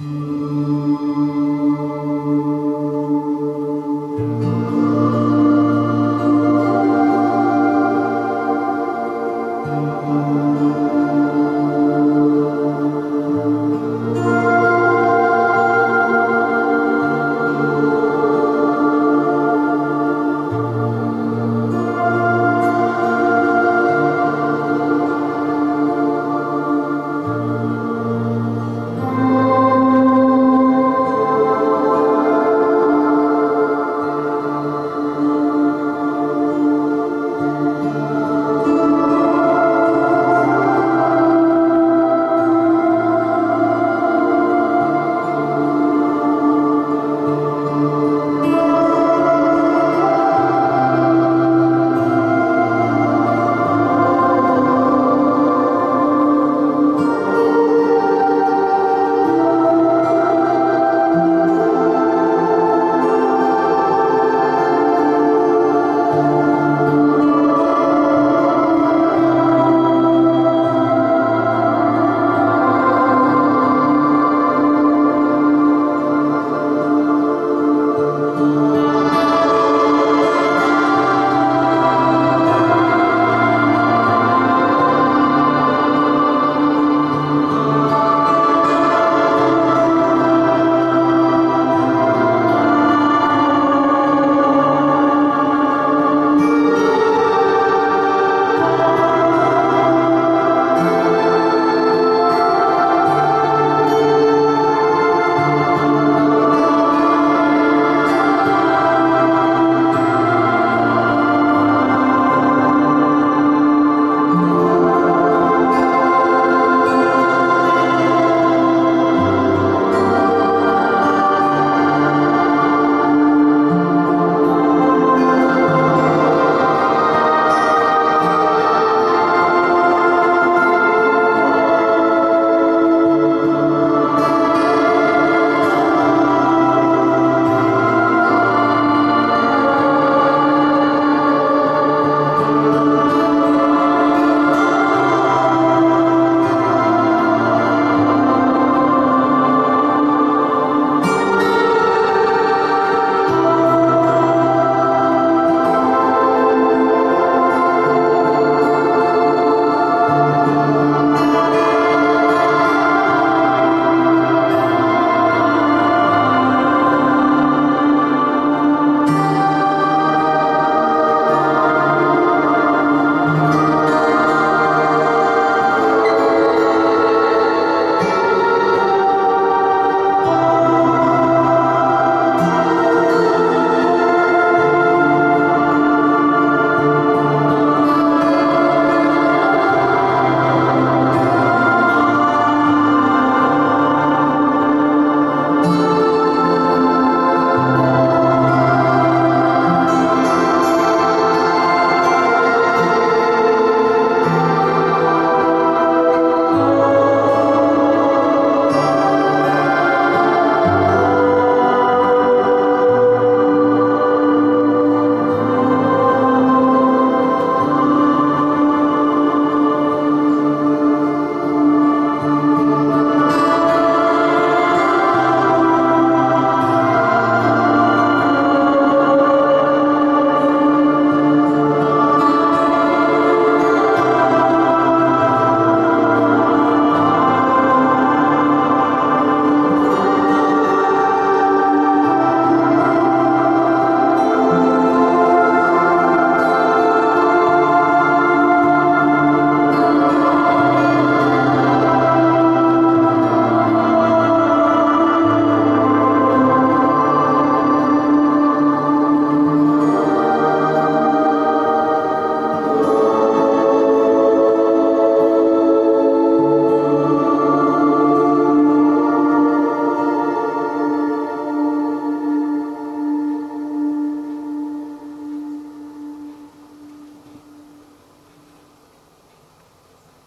Música